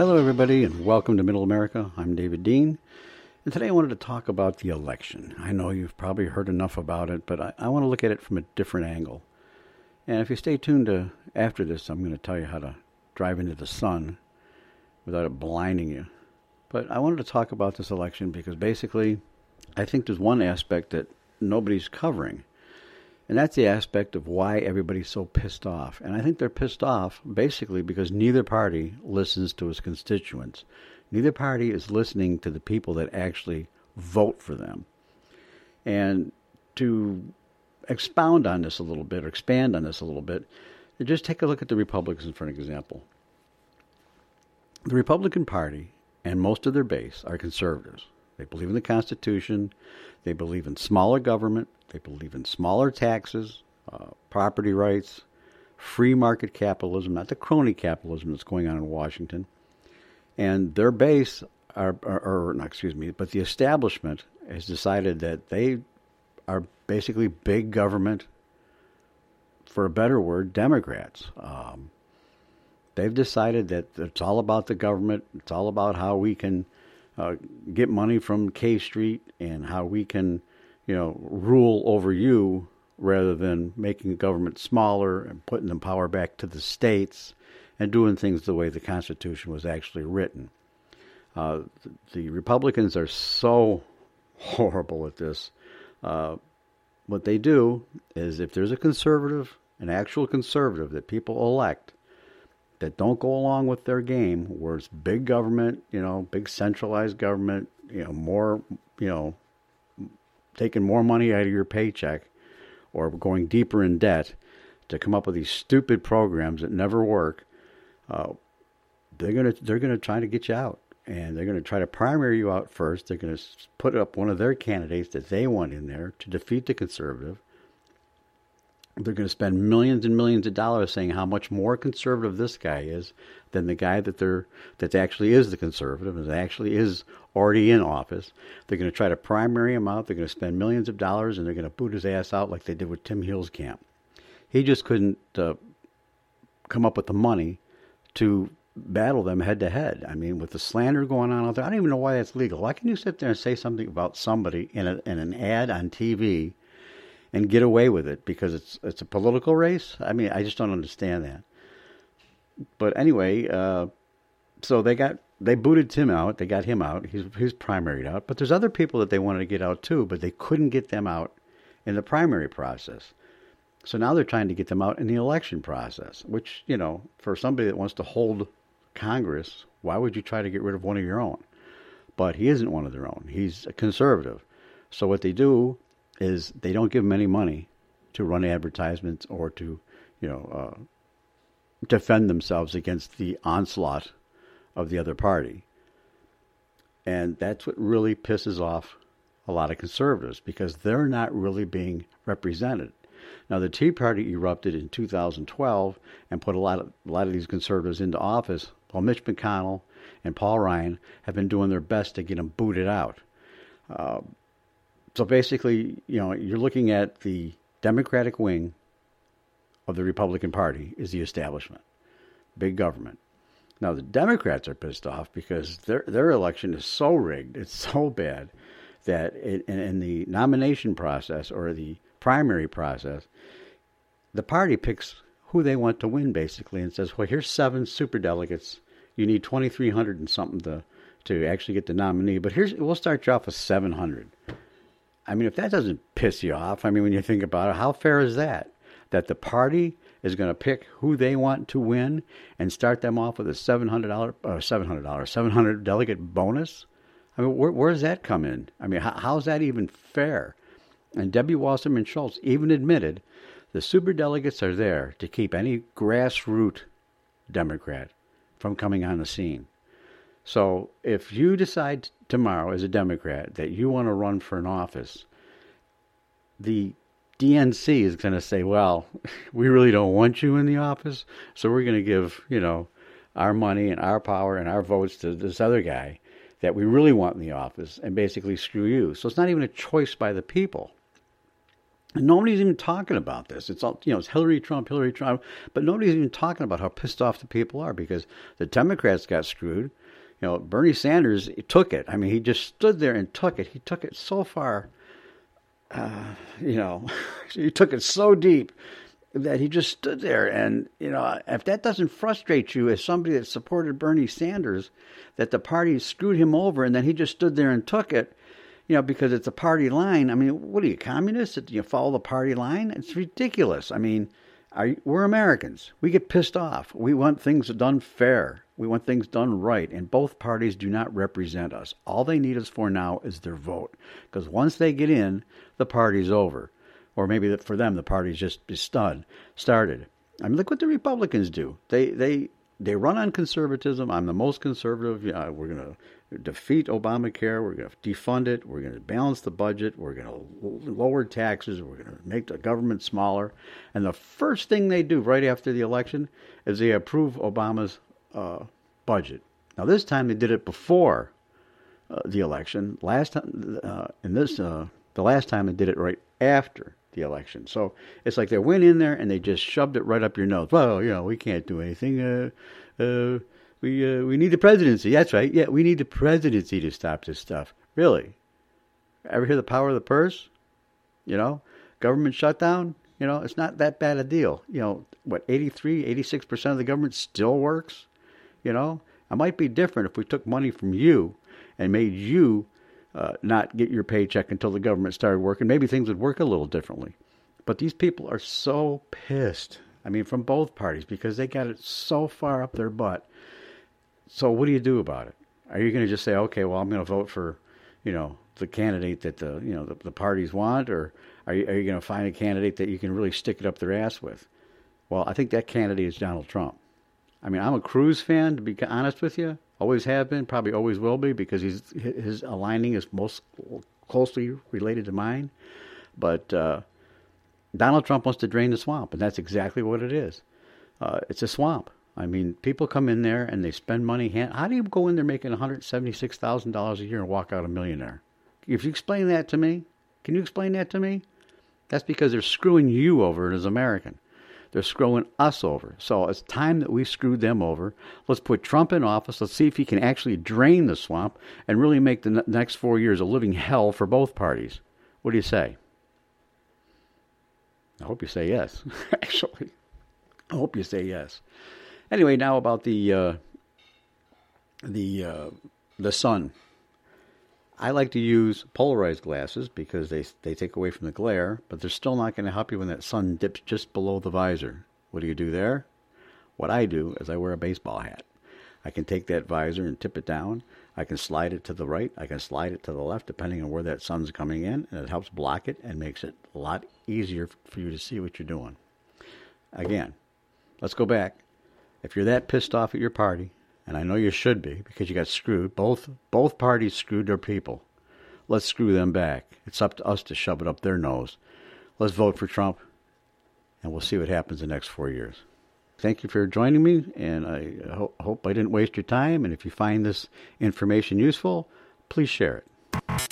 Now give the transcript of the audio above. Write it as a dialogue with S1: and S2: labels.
S1: Hello, everybody, and welcome to Middle America. I'm David Dean, and today I wanted to talk about the election. I know you've probably heard enough about it, but I, I want to look at it from a different angle. And if you stay tuned to after this, I'm going to tell you how to drive into the sun without it blinding you. But I wanted to talk about this election because basically, I think there's one aspect that nobody's covering. And that's the aspect of why everybody's so pissed off. And I think they're pissed off basically because neither party listens to its constituents. Neither party is listening to the people that actually vote for them. And to expound on this a little bit, or expand on this a little bit, just take a look at the Republicans for an example. The Republican Party and most of their base are conservatives. They believe in the Constitution. They believe in smaller government. They believe in smaller taxes, uh, property rights, free market capitalism, not the crony capitalism that's going on in Washington. And their base, are, or, or excuse me, but the establishment has decided that they are basically big government, for a better word, Democrats. Um, they've decided that it's all about the government. It's all about how we can uh, get money from K Street and how we can, you know, rule over you rather than making government smaller and putting the power back to the states and doing things the way the Constitution was actually written. Uh, the Republicans are so horrible at this. Uh, what they do is if there's a conservative, an actual conservative that people elect, that don't go along with their game, where it's big government, you know, big centralized government, you know, more, you know, taking more money out of your paycheck or going deeper in debt to come up with these stupid programs that never work, uh, they're gonna they're gonna try to get you out, and they're gonna try to primary you out first. They're gonna put up one of their candidates that they want in there to defeat the conservative, they're going to spend millions and millions of dollars saying how much more conservative this guy is than the guy that they're that actually is the conservative and actually is already in office. They're going to try to primary him out. They're going to spend millions of dollars and they're going to boot his ass out like they did with Tim Huelskamp. He just couldn't uh, come up with the money to battle them head to head. I mean, with the slander going on out there, I don't even know why that's legal. Why can you sit there and say something about somebody in, a, in an ad on TV? And get away with it because it's it's a political race. I mean, I just don't understand that. But anyway, uh, so they got they booted Tim out. They got him out. He's he's primaried out. But there's other people that they wanted to get out too, but they couldn't get them out in the primary process. So now they're trying to get them out in the election process, which, you know, for somebody that wants to hold Congress, why would you try to get rid of one of your own? But he isn't one of their own. He's a conservative. So what they do is they don't give them any money to run advertisements or to, you know, uh, defend themselves against the onslaught of the other party. And that's what really pisses off a lot of conservatives because they're not really being represented. Now, the Tea Party erupted in 2012 and put a lot of a lot of these conservatives into office. While Mitch McConnell and Paul Ryan have been doing their best to get them booted out. Uh, so basically, you know, you're looking at the Democratic wing of the Republican Party is the establishment, big government. Now the Democrats are pissed off because their their election is so rigged, it's so bad that it, in, in the nomination process or the primary process, the party picks who they want to win basically and says, "Well, here's seven super delegates. You need 2,300 and something to to actually get the nominee, but here's we'll start you off with 700." I mean, if that doesn't piss you off, I mean, when you think about it, how fair is that? That the party is going to pick who they want to win and start them off with a seven hundred dollar, uh, seven hundred dollars, seven hundred delegate bonus. I mean, where, where, does that come in? I mean, how, how's that even fair? And Debbie Wasserman Schultz even admitted the super delegates are there to keep any grassroots Democrat from coming on the scene. So if you decide tomorrow as a Democrat that you want to run for an office, the DNC is going to say, well, we really don't want you in the office, so we're going to give, you know, our money and our power and our votes to this other guy that we really want in the office and basically screw you. So it's not even a choice by the people. And nobody's even talking about this. It's all you know. It's Hillary Trump, Hillary Trump, but nobody's even talking about how pissed off the people are because the Democrats got screwed. You know, Bernie Sanders took it. I mean, he just stood there and took it. He took it so far. Uh, you know, he took it so deep that he just stood there. And you know, if that doesn't frustrate you as somebody that supported Bernie Sanders, that the party screwed him over and then he just stood there and took it you know, because it's a party line. I mean, what are you, communists? Do you follow the party line? It's ridiculous. I mean, you, we're Americans. We get pissed off. We want things done fair. We want things done right. And both parties do not represent us. All they need us for now is their vote. Because once they get in, the party's over. Or maybe for them, the party's just stunned, started. I mean, look what the Republicans do. They, they, they run on conservatism. I'm the most conservative. Yeah, we're going to defeat Obamacare. We're going to defund it. We're going to balance the budget. We're going to lower taxes. We're going to make the government smaller. And the first thing they do right after the election is they approve Obama's uh, budget. Now, this time they did it before uh, the election. Last time, uh, in this, uh, the last time they did it right after the election. So it's like they went in there and they just shoved it right up your nose. Well, you know, we can't do anything. We uh, we need the presidency. That's right. Yeah, we need the presidency to stop this stuff. Really? Ever hear the power of the purse? You know, government shutdown. You know, it's not that bad a deal. You know, what 83, 86 percent of the government still works. You know, it might be different if we took money from you and made you uh, not get your paycheck until the government started working. Maybe things would work a little differently. But these people are so pissed. I mean, from both parties because they got it so far up their butt so what do you do about it? Are you going to just say, okay, well, I'm going to vote for, you know, the candidate that the you know the, the parties want, or are you, are you going to find a candidate that you can really stick it up their ass with? Well, I think that candidate is Donald Trump. I mean, I'm a Cruz fan, to be honest with you. Always have been, probably always will be, because he's, his aligning is most closely related to mine. But uh, Donald Trump wants to drain the swamp, and that's exactly what it is. Uh, it's a swamp. I mean, people come in there and they spend money. How do you go in there making $176,000 a year and walk out a millionaire? If you explain that to me, can you explain that to me? That's because they're screwing you over as American. They're screwing us over. So it's time that we screwed them over. Let's put Trump in office. Let's see if he can actually drain the swamp and really make the next four years a living hell for both parties. What do you say? I hope you say yes, actually. I hope you say yes. Anyway, now about the uh, the uh, the sun. I like to use polarized glasses because they they take away from the glare, but they're still not going to help you when that sun dips just below the visor. What do you do there? What I do is I wear a baseball hat. I can take that visor and tip it down. I can slide it to the right. I can slide it to the left, depending on where that sun's coming in, and it helps block it and makes it a lot easier for you to see what you're doing. Again, let's go back. If you're that pissed off at your party, and I know you should be because you got screwed, both both parties screwed their people. Let's screw them back. It's up to us to shove it up their nose. Let's vote for Trump, and we'll see what happens the next four years. Thank you for joining me, and I ho- hope I didn't waste your time. And if you find this information useful, please share it.